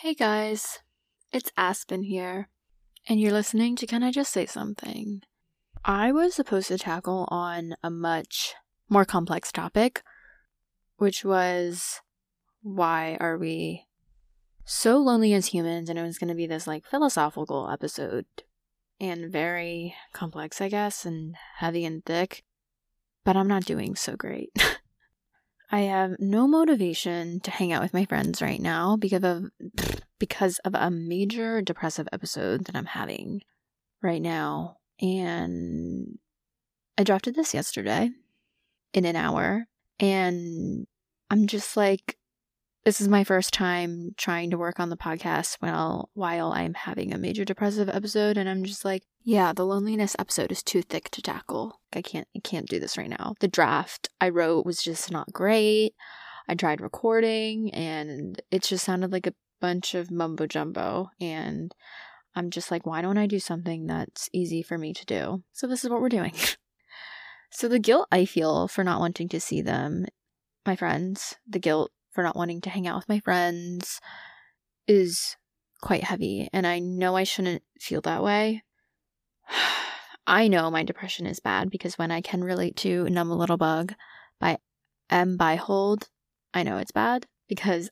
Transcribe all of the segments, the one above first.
Hey guys, it's Aspen here, and you're listening to Can I Just Say Something? I was supposed to tackle on a much more complex topic, which was why are we so lonely as humans? And it was going to be this like philosophical episode and very complex, I guess, and heavy and thick, but I'm not doing so great. I have no motivation to hang out with my friends right now because of because of a major depressive episode that I'm having right now. And I drafted this yesterday in an hour and I'm just like this is my first time trying to work on the podcast while while I'm having a major depressive episode and I'm just like, yeah, the loneliness episode is too thick to tackle. I can't I can't do this right now. The draft I wrote was just not great. I tried recording and it just sounded like a bunch of mumbo jumbo and I'm just like, why don't I do something that's easy for me to do? So this is what we're doing. so the guilt I feel for not wanting to see them, my friends, the guilt for not wanting to hang out with my friends is quite heavy. And I know I shouldn't feel that way. I know my depression is bad because when I can relate to Numb a Little Bug by Em Beihold, I know it's bad because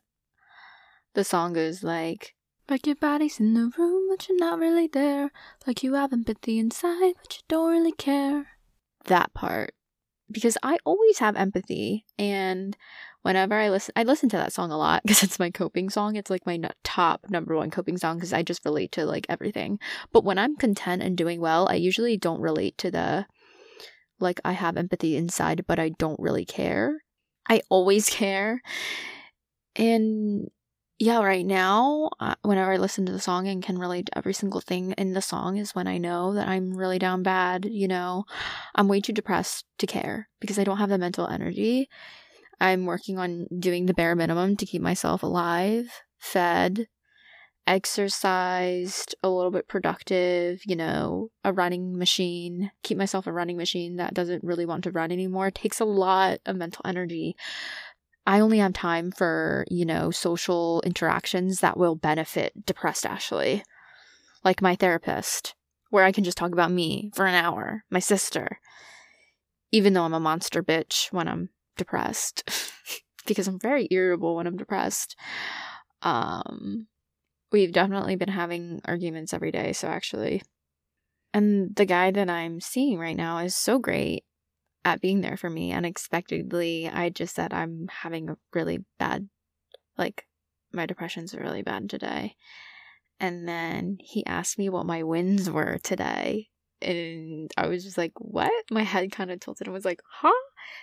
the song goes like, like your body's in the room, but you're not really there. Like you have empathy inside, but you don't really care. That part. Because I always have empathy, and whenever I listen, I listen to that song a lot because it's my coping song. It's like my top number one coping song because I just relate to like everything. But when I'm content and doing well, I usually don't relate to the like I have empathy inside, but I don't really care. I always care. And yeah, right now, uh, whenever I listen to the song and can relate to every single thing in the song, is when I know that I'm really down bad. You know, I'm way too depressed to care because I don't have the mental energy. I'm working on doing the bare minimum to keep myself alive, fed, exercised, a little bit productive, you know, a running machine, keep myself a running machine that doesn't really want to run anymore. It takes a lot of mental energy. I only have time for, you know, social interactions that will benefit depressed Ashley, like my therapist, where I can just talk about me for an hour, my sister, even though I'm a monster bitch when I'm depressed because I'm very irritable when I'm depressed. Um, we've definitely been having arguments every day. So actually, and the guy that I'm seeing right now is so great at being there for me unexpectedly. I just said I'm having a really bad, like, my depression's really bad today. And then he asked me what my wins were today and I was just like, "What?" My head kind of tilted and was like, "Huh?"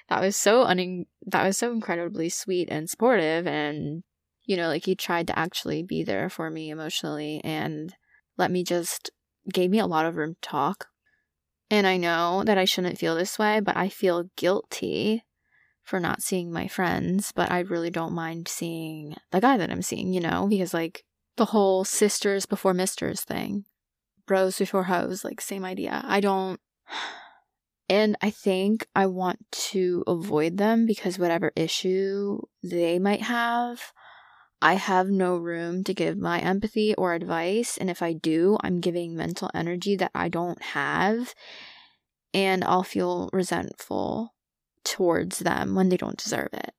That was so un that was so incredibly sweet and supportive and you know, like he tried to actually be there for me emotionally and let me just gave me a lot of room to talk. And I know that I shouldn't feel this way, but I feel guilty for not seeing my friends, but I really don't mind seeing the guy that I'm seeing, you know, because like the whole sisters before misters thing bros before hoes, like same idea. I don't and I think I want to avoid them because whatever issue they might have, I have no room to give my empathy or advice. And if I do, I'm giving mental energy that I don't have. And I'll feel resentful towards them when they don't deserve it.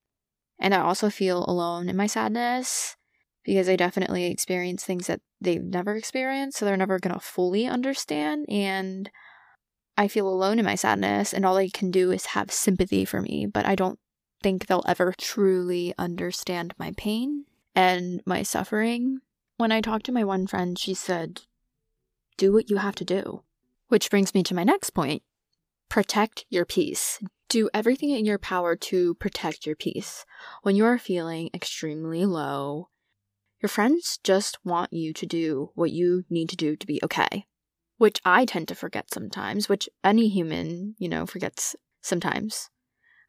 And I also feel alone in my sadness because I definitely experience things that they've never experienced, so they're never going to fully understand. And I feel alone in my sadness, and all they can do is have sympathy for me, but I don't think they'll ever truly understand my pain and my suffering. When I talked to my one friend, she said, Do what you have to do. Which brings me to my next point protect your peace. Do everything in your power to protect your peace. When you are feeling extremely low, your friends just want you to do what you need to do to be okay, which I tend to forget sometimes, which any human, you know, forgets sometimes.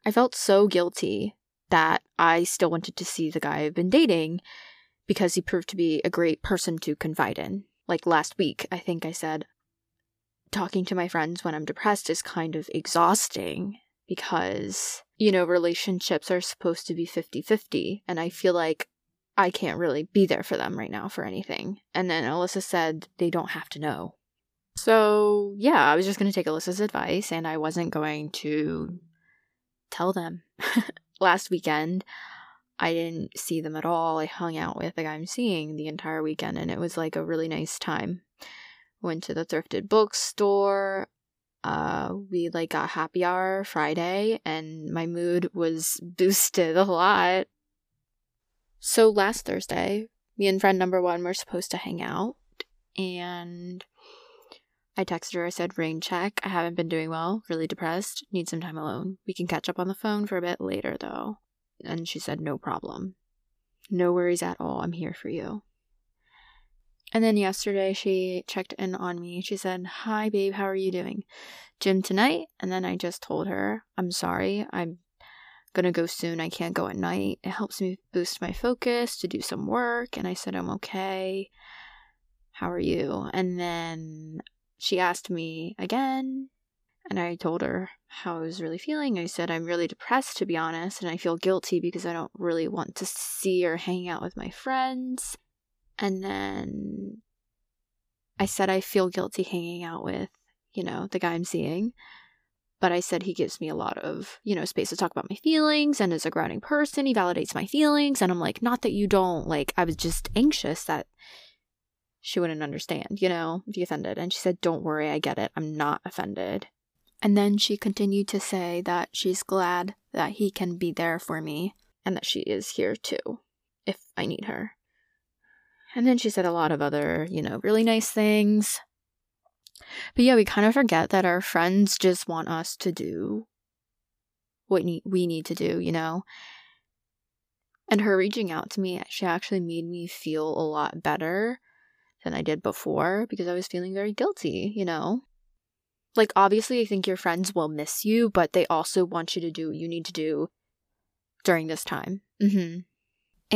I felt so guilty that I still wanted to see the guy I've been dating because he proved to be a great person to confide in. Like last week, I think I said, talking to my friends when I'm depressed is kind of exhausting because, you know, relationships are supposed to be 50 50. And I feel like I can't really be there for them right now for anything. And then Alyssa said they don't have to know. So, yeah, I was just going to take Alyssa's advice and I wasn't going to tell them. Last weekend, I didn't see them at all. I hung out with the guy I'm seeing the entire weekend and it was like a really nice time. Went to the thrifted bookstore. Uh, we like got happy hour Friday and my mood was boosted a lot. So last Thursday, me and friend number one were supposed to hang out and I texted her, I said, rain check. I haven't been doing well, really depressed, need some time alone. We can catch up on the phone for a bit later, though. And she said, no problem. No worries at all. I'm here for you. And then yesterday, she checked in on me. She said, Hi, babe, how are you doing? Gym tonight? And then I just told her, I'm sorry. I'm gonna go soon. I can't go at night. It helps me boost my focus to do some work. And I said, I'm okay. How are you? And then she asked me again, and I told her how I was really feeling. I said, I'm really depressed, to be honest, and I feel guilty because I don't really want to see or hang out with my friends. And then I said, I feel guilty hanging out with, you know, the guy I'm seeing. But I said he gives me a lot of, you know, space to talk about my feelings and as a grounding person, he validates my feelings. And I'm like, not that you don't, like, I was just anxious that she wouldn't understand, you know, be offended. And she said, Don't worry, I get it. I'm not offended. And then she continued to say that she's glad that he can be there for me and that she is here too, if I need her. And then she said a lot of other, you know, really nice things. But yeah, we kind of forget that our friends just want us to do what we need to do, you know? And her reaching out to me, she actually made me feel a lot better than I did before because I was feeling very guilty, you know? Like, obviously, I think your friends will miss you, but they also want you to do what you need to do during this time. Mm-hmm.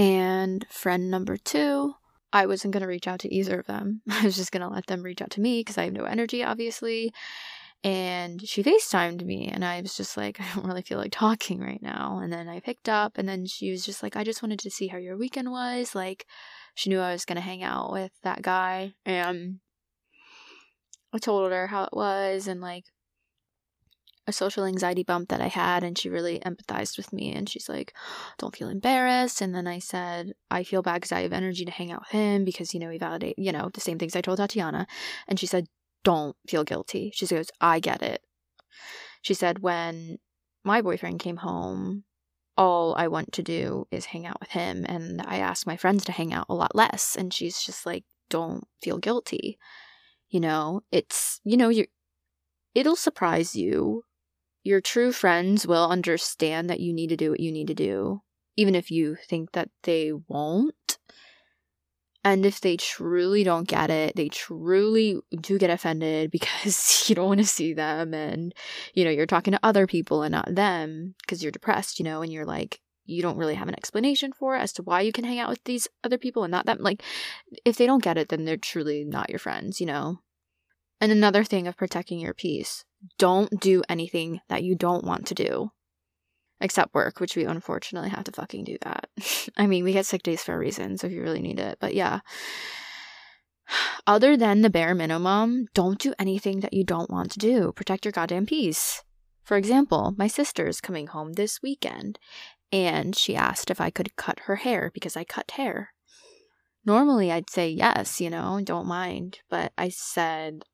And friend number two, I wasn't going to reach out to either of them. I was just going to let them reach out to me because I have no energy, obviously. And she FaceTimed me, and I was just like, I don't really feel like talking right now. And then I picked up, and then she was just like, I just wanted to see how your weekend was. Like, she knew I was going to hang out with that guy. And I told her how it was and like a social anxiety bump that I had. And she really empathized with me. And she's like, don't feel embarrassed. And then I said, I feel bad because I have energy to hang out with him because, you know, we validate, you know, the same things I told Tatiana. And she said, don't feel guilty. She goes, I get it. She said, when my boyfriend came home, all I want to do is hang out with him. And I ask my friends to hang out a lot less. And she's just like, don't feel guilty. You know, it's, you know, you it'll surprise you. Your true friends will understand that you need to do what you need to do, even if you think that they won't. And if they truly don't get it, they truly do get offended because you don't want to see them and, you know, you're talking to other people and not them because you're depressed, you know, and you're like, you don't really have an explanation for as to why you can hang out with these other people and not them. Like, if they don't get it, then they're truly not your friends, you know? And another thing of protecting your peace don't do anything that you don't want to do except work, which we unfortunately have to fucking do that. I mean, we get sick days for a reason, so if you really need it. But yeah. Other than the bare minimum, don't do anything that you don't want to do. Protect your goddamn peace. For example, my sister is coming home this weekend, and she asked if I could cut her hair because I cut hair. Normally, I'd say yes, you know, don't mind. But I said,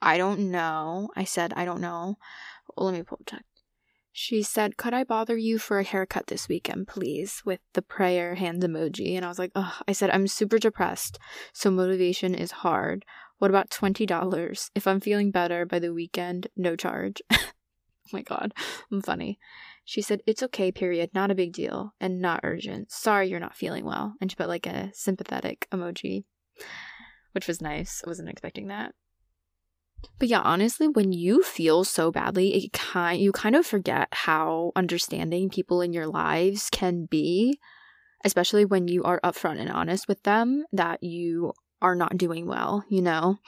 I don't know. I said, I don't know. Well, let me pull check. She said, Could I bother you for a haircut this weekend, please? With the prayer hands emoji. And I was like, Ugh. I said, I'm super depressed, so motivation is hard. What about $20? If I'm feeling better by the weekend, no charge. oh my god, I'm funny. She said, It's okay, period. Not a big deal and not urgent. Sorry you're not feeling well. And she put like a sympathetic emoji, which was nice. I wasn't expecting that. But yeah, honestly, when you feel so badly, it kind you kind of forget how understanding people in your lives can be, especially when you are upfront and honest with them that you are not doing well, you know?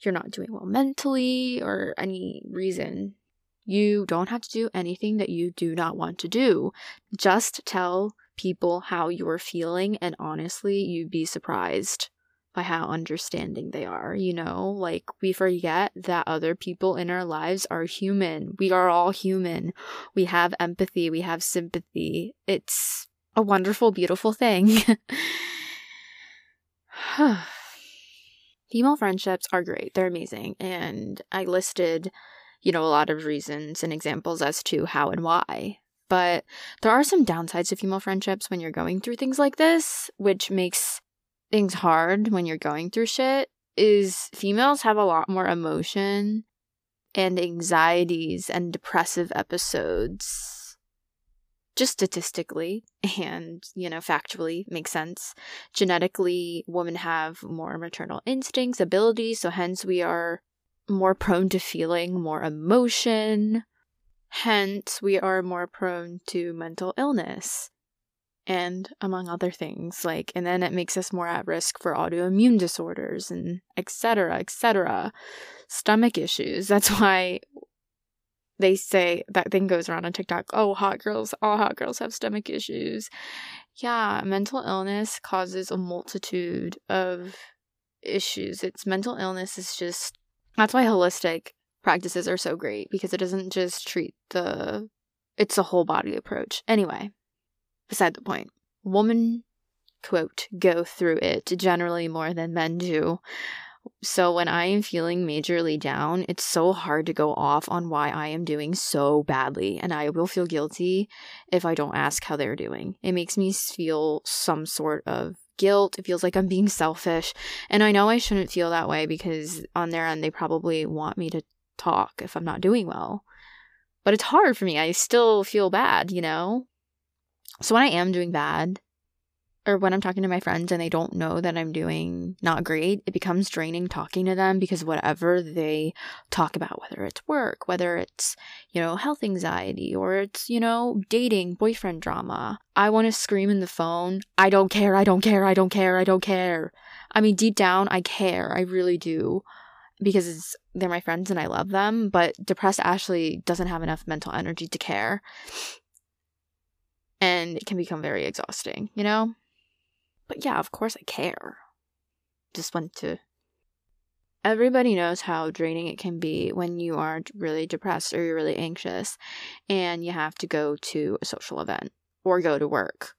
You're not doing well mentally or any reason. You don't have to do anything that you do not want to do. Just tell people how you're feeling, and honestly, you'd be surprised by how understanding they are. You know, like we forget that other people in our lives are human. We are all human. We have empathy, we have sympathy. It's a wonderful, beautiful thing. Female friendships are great. They're amazing. And I listed, you know, a lot of reasons and examples as to how and why. But there are some downsides to female friendships when you're going through things like this, which makes things hard when you're going through shit. Is females have a lot more emotion and anxieties and depressive episodes just statistically and, you know, factually makes sense. Genetically, women have more maternal instincts, abilities, so hence we are more prone to feeling more emotion. Hence, we are more prone to mental illness and among other things like and then it makes us more at risk for autoimmune disorders and etc etc stomach issues that's why they say that thing goes around on TikTok. Oh, hot girls, all hot girls have stomach issues. Yeah, mental illness causes a multitude of issues. It's mental illness is just that's why holistic practices are so great because it doesn't just treat the it's a whole body approach. Anyway, beside the point. Women quote go through it generally more than men do so when I am feeling majorly down, it's so hard to go off on why I am doing so badly. And I will feel guilty if I don't ask how they're doing. It makes me feel some sort of guilt. It feels like I'm being selfish. And I know I shouldn't feel that way because on their end, they probably want me to talk if I'm not doing well. But it's hard for me. I still feel bad, you know? So when I am doing bad, or when I'm talking to my friends and they don't know that I'm doing not great, it becomes draining talking to them because whatever they talk about, whether it's work, whether it's, you know, health anxiety, or it's, you know, dating, boyfriend drama, I want to scream in the phone, I don't care, I don't care, I don't care, I don't care. I mean, deep down, I care, I really do. Because they're my friends and I love them, but depressed Ashley doesn't have enough mental energy to care. And it can become very exhausting, you know? But yeah, of course I care. Just want to. Everybody knows how draining it can be when you are really depressed or you're really anxious and you have to go to a social event or go to work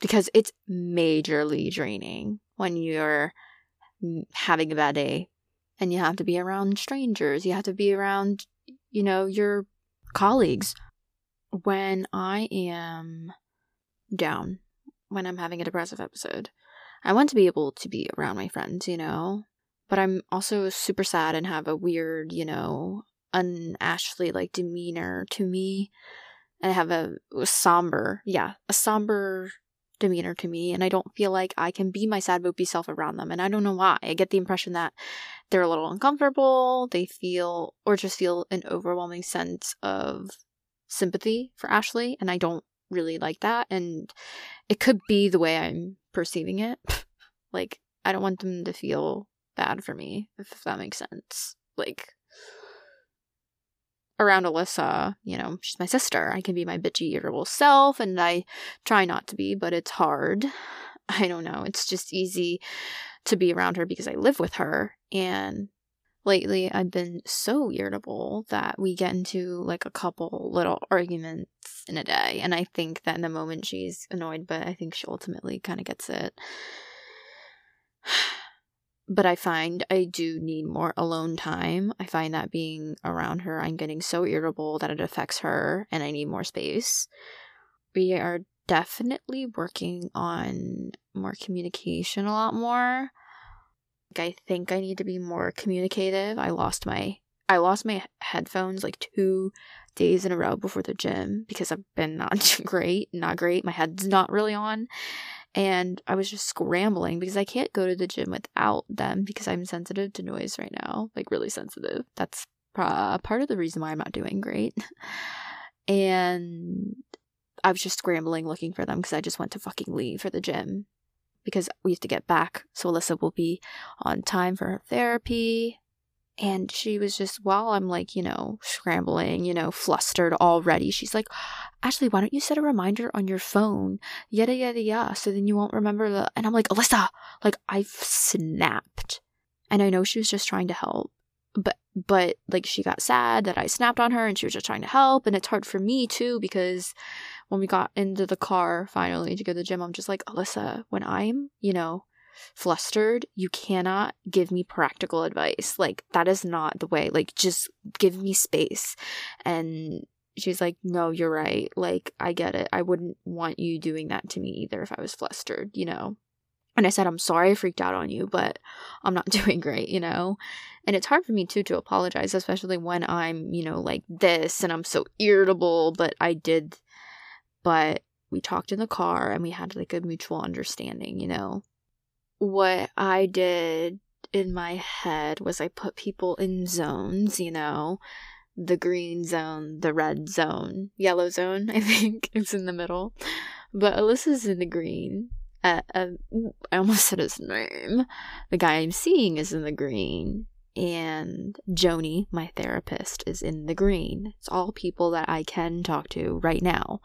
because it's majorly draining when you're having a bad day and you have to be around strangers. You have to be around, you know, your colleagues. When I am down when I'm having a depressive episode. I want to be able to be around my friends, you know, but I'm also super sad and have a weird, you know, un Ashley like demeanor to me. I have a, a somber, yeah, a somber demeanor to me, and I don't feel like I can be my sad boopy self around them. And I don't know why. I get the impression that they're a little uncomfortable, they feel, or just feel an overwhelming sense of sympathy for Ashley, and I don't really like that. And it could be the way I'm perceiving it. like, I don't want them to feel bad for me, if that makes sense. Like, around Alyssa, you know, she's my sister. I can be my bitchy, irritable self, and I try not to be, but it's hard. I don't know. It's just easy to be around her because I live with her. And lately I've been so irritable that we get into like a couple little arguments in a day. And I think that in the moment she's annoyed, but I think she ultimately kind of gets it. But I find I do need more alone time. I find that being around her, I'm getting so irritable that it affects her and I need more space. We are definitely working on more communication a lot more. I think I need to be more communicative. I lost my I lost my headphones like two days in a row before the gym because I've been not great, not great. My head's not really on. And I was just scrambling because I can't go to the gym without them because I'm sensitive to noise right now, like really sensitive. That's part of the reason why I'm not doing great. and I was just scrambling looking for them because I just went to fucking leave for the gym because we have to get back. So Alyssa will be on time for her therapy. And she was just, while I'm like, you know, scrambling, you know, flustered already, she's like, Ashley, why don't you set a reminder on your phone? Yada, yada, yada. So then you won't remember the. And I'm like, Alyssa, like, I've snapped. And I know she was just trying to help. But, but like, she got sad that I snapped on her and she was just trying to help. And it's hard for me too because when we got into the car finally to go to the gym, I'm just like, Alyssa, when I'm, you know, flustered, you cannot give me practical advice. Like, that is not the way. Like, just give me space. And she's like, No, you're right. Like, I get it. I wouldn't want you doing that to me either if I was flustered, you know? And I said, I'm sorry I freaked out on you, but I'm not doing great, you know? And it's hard for me too to apologize, especially when I'm, you know, like this and I'm so irritable, but I did. But we talked in the car and we had like a mutual understanding, you know? what I did in my head was I put people in zones, you know, the green zone, the red zone, yellow zone, I think is in the middle. But Alyssa's in the green. Uh, uh, I almost said his name. The guy I'm seeing is in the green. And Joni, my therapist, is in the green. It's all people that I can talk to right now.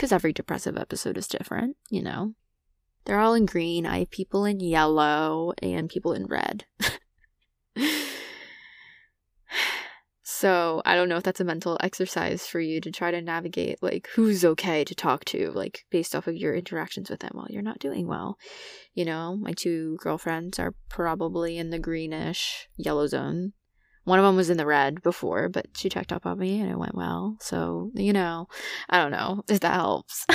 Because every depressive episode is different, you know. They're all in green. I have people in yellow and people in red. so I don't know if that's a mental exercise for you to try to navigate like who's okay to talk to, like based off of your interactions with them while you're not doing well. You know, my two girlfriends are probably in the greenish yellow zone. One of them was in the red before, but she checked up on me and it went well. So, you know, I don't know if that helps.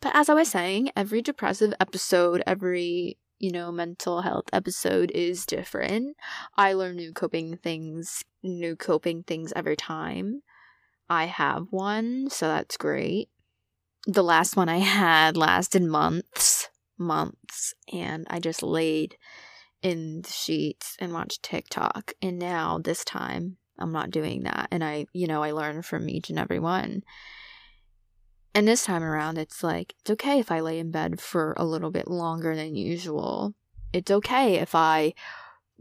But as I was saying, every depressive episode, every, you know, mental health episode is different. I learn new coping things, new coping things every time I have one, so that's great. The last one I had lasted months, months, and I just laid in the sheets and watched TikTok. And now this time I'm not doing that. And I, you know, I learn from each and every one. And this time around, it's like, it's okay if I lay in bed for a little bit longer than usual. It's okay if I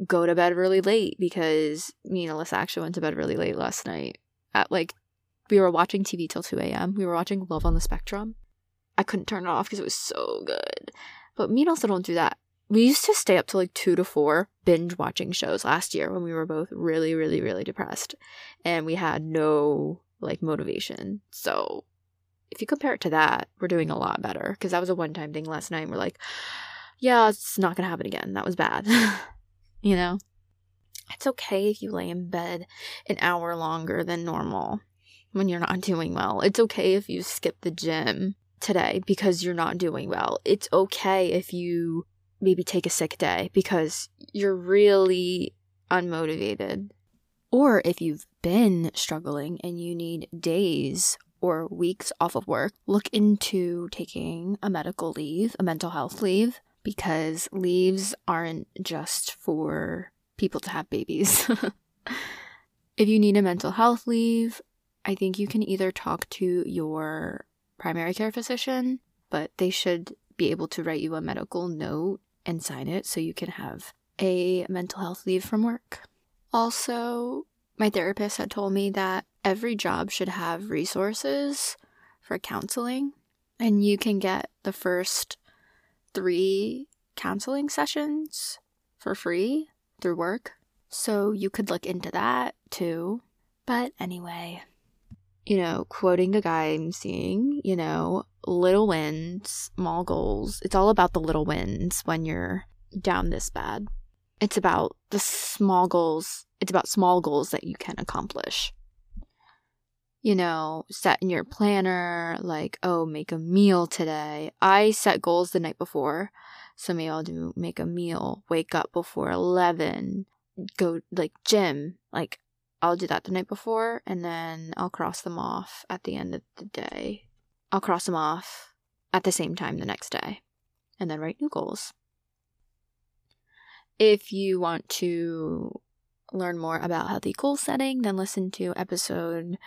go to bed really late because me and Alyssa actually went to bed really late last night. At like, we were watching TV till 2 a.m. We were watching Love on the Spectrum. I couldn't turn it off because it was so good. But me and Alyssa don't do that. We used to stay up till like 2 to 4 binge watching shows last year when we were both really, really, really depressed. And we had no like motivation. So if you compare it to that, we're doing a lot better because that was a one time thing last night. We're like, yeah, it's not going to happen again. That was bad. you know? It's okay if you lay in bed an hour longer than normal when you're not doing well. It's okay if you skip the gym today because you're not doing well. It's okay if you maybe take a sick day because you're really unmotivated. Or if you've been struggling and you need days or weeks off of work, look into taking a medical leave, a mental health leave, because leaves aren't just for people to have babies. if you need a mental health leave, I think you can either talk to your primary care physician, but they should be able to write you a medical note and sign it so you can have a mental health leave from work. Also, my therapist had told me that every job should have resources for counseling, and you can get the first three counseling sessions for free through work. So you could look into that too. But anyway, you know, quoting the guy I'm seeing, you know, little wins, small goals. It's all about the little wins when you're down this bad. It's about the small goals. It's about small goals that you can accomplish you know, set in your planner, like, oh, make a meal today. I set goals the night before. So maybe I'll do make a meal, wake up before 11, go like gym. Like, I'll do that the night before and then I'll cross them off at the end of the day. I'll cross them off at the same time the next day and then write new goals. If you want to learn more about healthy goal setting, then listen to episode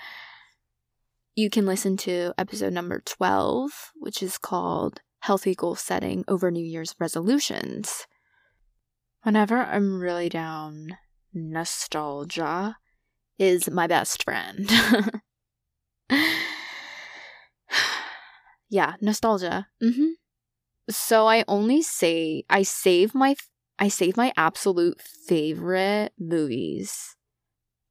you can listen to episode number 12, which is called Healthy Goal Setting Over New Year's Resolutions. Whenever I'm really down, nostalgia is my best friend. yeah, nostalgia. Mm-hmm. So I only say I save my I save my absolute favorite movies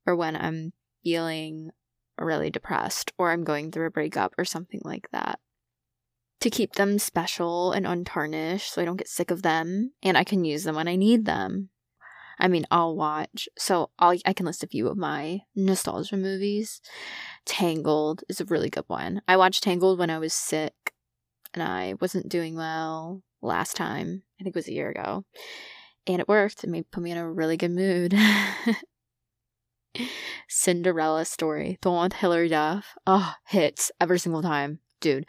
for when I'm feeling really depressed or I'm going through a breakup or something like that. To keep them special and untarnished so I don't get sick of them and I can use them when I need them. I mean, I'll watch. So I'll, I can list a few of my nostalgia movies. Tangled is a really good one. I watched Tangled when I was sick and I wasn't doing well last time. I think it was a year ago. And it worked. It put me in a really good mood. Cinderella story. The one with Hilary Duff. Oh, hits every single time. Dude.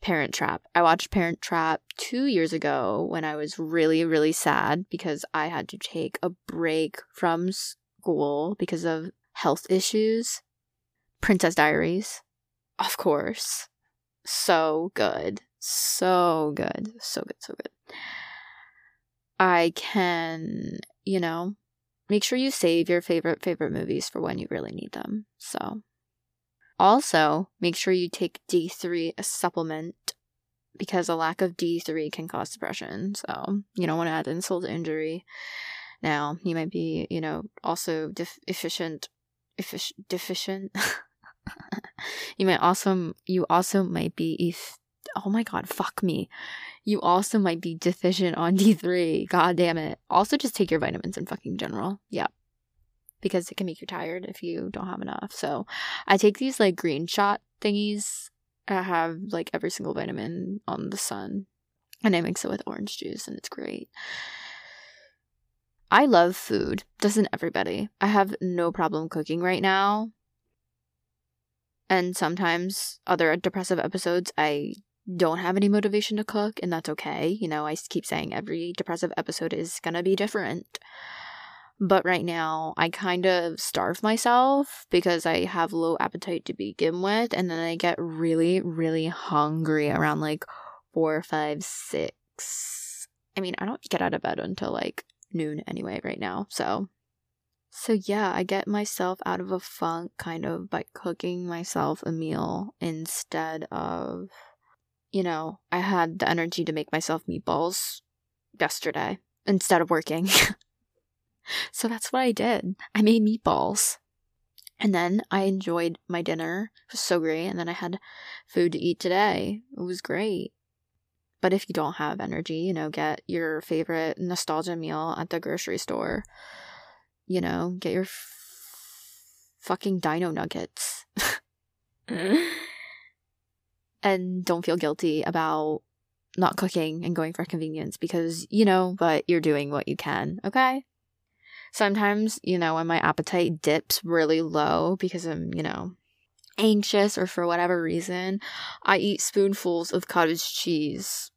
Parent Trap. I watched Parent Trap two years ago when I was really, really sad because I had to take a break from school because of health issues. Princess Diaries. Of course. So good. So good. So good. So good. I can, you know, make sure you save your favorite favorite movies for when you really need them. So also, make sure you take D3 a supplement because a lack of D3 can cause depression. So, you don't want to add insult to injury. Now, you might be, you know, also deficient deficient. you might also you also might be if oh my god, fuck me. You also might be deficient on D3. God damn it. Also, just take your vitamins in fucking general. Yeah. Because it can make you tired if you don't have enough. So I take these like green shot thingies. I have like every single vitamin on the sun. And I mix it with orange juice and it's great. I love food. Doesn't everybody? I have no problem cooking right now. And sometimes other depressive episodes, I don't have any motivation to cook, and that's okay. You know, I keep saying every depressive episode is gonna be different. But right now, I kind of starve myself because I have low appetite to begin with, and then I get really, really hungry around like four, five, six. I mean, I don't get out of bed until like noon anyway, right now, so. So, yeah, I get myself out of a funk kind of by cooking myself a meal instead of you know, I had the energy to make myself meatballs yesterday instead of working. so that's what I did. I made meatballs. And then I enjoyed my dinner. It was so great. And then I had food to eat today. It was great. But if you don't have energy, you know, get your favorite nostalgia meal at the grocery store. You know, get your f- fucking dino nuggets. and don't feel guilty about not cooking and going for convenience because you know, but you're doing what you can, okay? Sometimes, you know, when my appetite dips really low because I'm, you know, anxious or for whatever reason, I eat spoonfuls of cottage cheese.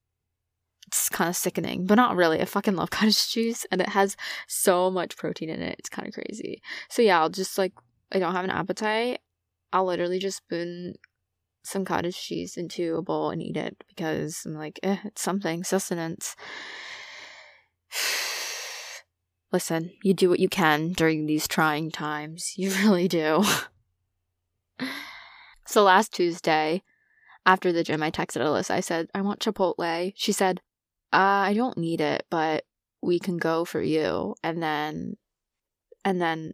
It's kind of sickening, but not really. I fucking love cottage cheese and it has so much protein in it. It's kind of crazy. So, yeah, I'll just like, I don't have an appetite. I'll literally just spoon some cottage cheese into a bowl and eat it because I'm like, eh, it's something, sustenance. Listen, you do what you can during these trying times. You really do. so last Tuesday, after the gym, I texted Alyssa. I said, I want Chipotle. She said, uh, I don't need it, but we can go for you. And then, and then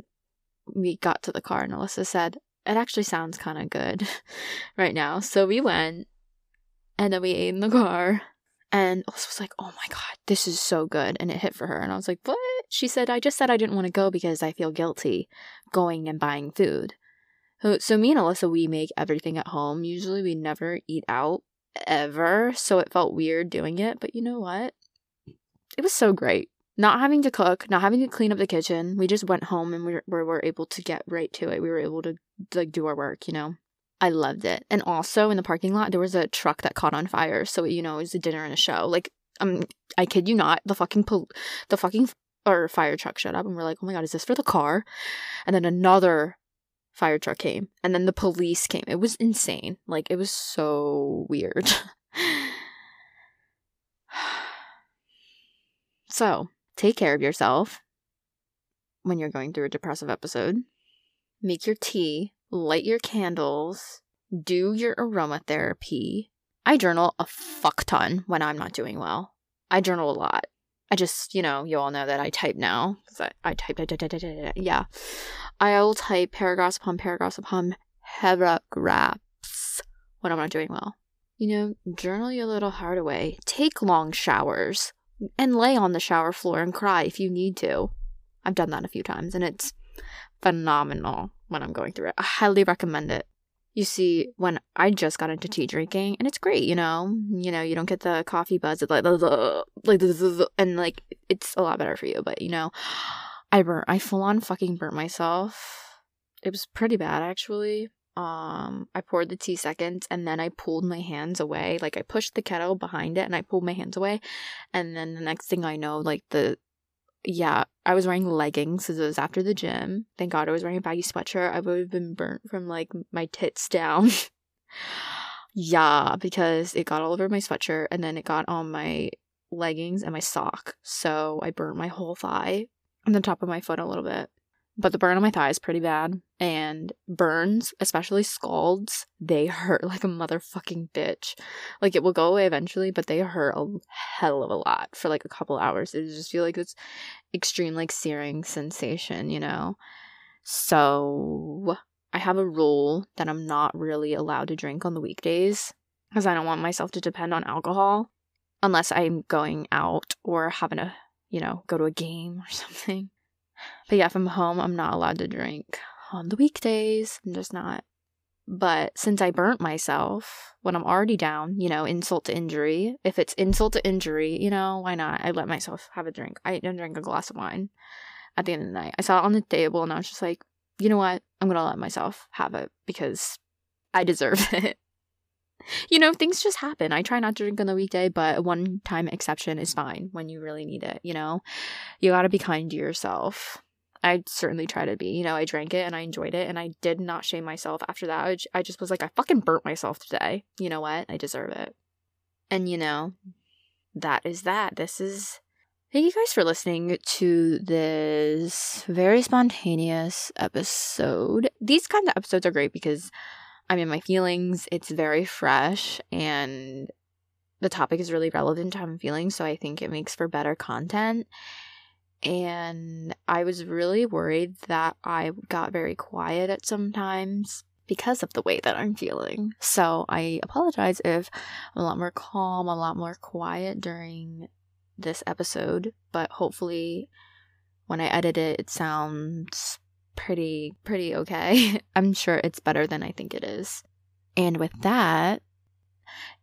we got to the car and Alyssa said, it actually sounds kind of good right now. So we went and then we ate in the car. And Alyssa was like, oh my God, this is so good. And it hit for her. And I was like, what? She said, I just said I didn't want to go because I feel guilty going and buying food. So, so me and Alyssa, we make everything at home. Usually we never eat out ever. So it felt weird doing it. But you know what? It was so great not having to cook, not having to clean up the kitchen. We just went home and we were, we were able to get right to it. We were able to like do our work, you know. I loved it. And also in the parking lot there was a truck that caught on fire. So you know, it was a dinner and a show. Like um I kid you not, the fucking pol- the fucking or fire truck showed up and we're like, "Oh my god, is this for the car?" And then another fire truck came and then the police came. It was insane. Like it was so weird. so, take care of yourself when you're going through a depressive episode. Make your tea, light your candles, do your aromatherapy. I journal a fuck ton when I'm not doing well. I journal a lot. I just, you know, you all know that I type now. I, I type, type, type, type, yeah. I will type paragraphs upon paragraphs upon paragraphs when I'm not doing well. You know, journal your little heart away. Take long showers and lay on the shower floor and cry if you need to. I've done that a few times and it's phenomenal when I'm going through it. I highly recommend it. You see, when I just got into tea drinking, and it's great, you know, you know, you don't get the coffee buzz, it's like, like, and like, it's a lot better for you. But you know, I burnt, I full on fucking burnt myself. It was pretty bad actually um I poured the tea seconds and then I pulled my hands away. Like I pushed the kettle behind it and I pulled my hands away. And then the next thing I know, like the yeah, I was wearing leggings because it was after the gym. Thank God I was wearing a baggy sweatshirt. I would have been burnt from like my tits down. yeah, because it got all over my sweatshirt and then it got on my leggings and my sock. So I burnt my whole thigh and the top of my foot a little bit. But the burn on my thigh is pretty bad. And burns, especially scalds, they hurt like a motherfucking bitch. Like it will go away eventually, but they hurt a hell of a lot for like a couple hours. It just feel like it's extreme like searing sensation, you know? So I have a rule that I'm not really allowed to drink on the weekdays because I don't want myself to depend on alcohol unless I'm going out or having a, you know, go to a game or something. But yeah, if I'm home, I'm not allowed to drink on the weekdays. I'm just not. But since I burnt myself when I'm already down, you know, insult to injury, if it's insult to injury, you know, why not? I let myself have a drink. I didn't drink a glass of wine at the end of the night. I saw it on the table and I was just like, you know what? I'm going to let myself have it because I deserve it. You know, things just happen. I try not to drink on the weekday, but a one time exception is fine when you really need it, you know? You gotta be kind to yourself. I certainly try to be. You know, I drank it and I enjoyed it and I did not shame myself after that. I just was like, I fucking burnt myself today. You know what? I deserve it. And, you know, that is that. This is. Thank you guys for listening to this very spontaneous episode. These kinds of episodes are great because I'm in my feelings. It's very fresh and the topic is really relevant to how I'm feeling. So I think it makes for better content. And I was really worried that I got very quiet at sometimes because of the way that I'm feeling. So I apologize if I'm a lot more calm, a lot more quiet during this episode, but hopefully when I edit it, it sounds pretty pretty okay. I'm sure it's better than I think it is. And with that,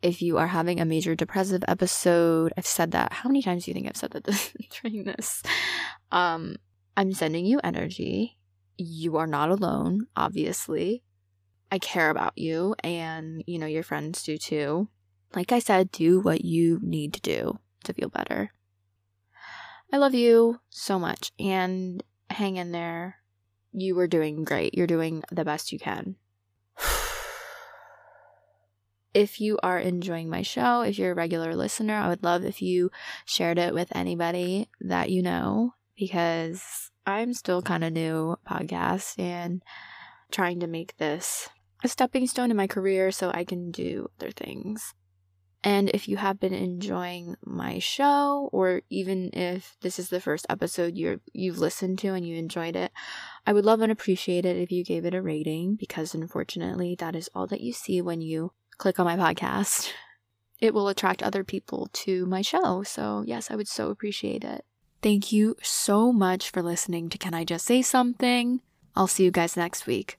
if you are having a major depressive episode, I've said that. How many times do you think I've said that during this? Um, I'm sending you energy. You are not alone, obviously. I care about you, and you know, your friends do too. Like I said, do what you need to do to feel better. I love you so much, and hang in there you are doing great. You're doing the best you can. if you are enjoying my show, if you're a regular listener, I would love if you shared it with anybody that you know because I'm still kind of new podcast and trying to make this a stepping stone in my career so I can do other things. And if you have been enjoying my show, or even if this is the first episode you you've listened to and you enjoyed it, I would love and appreciate it if you gave it a rating because unfortunately that is all that you see when you click on my podcast. It will attract other people to my show. So, yes, I would so appreciate it. Thank you so much for listening to Can I Just Say Something? I'll see you guys next week.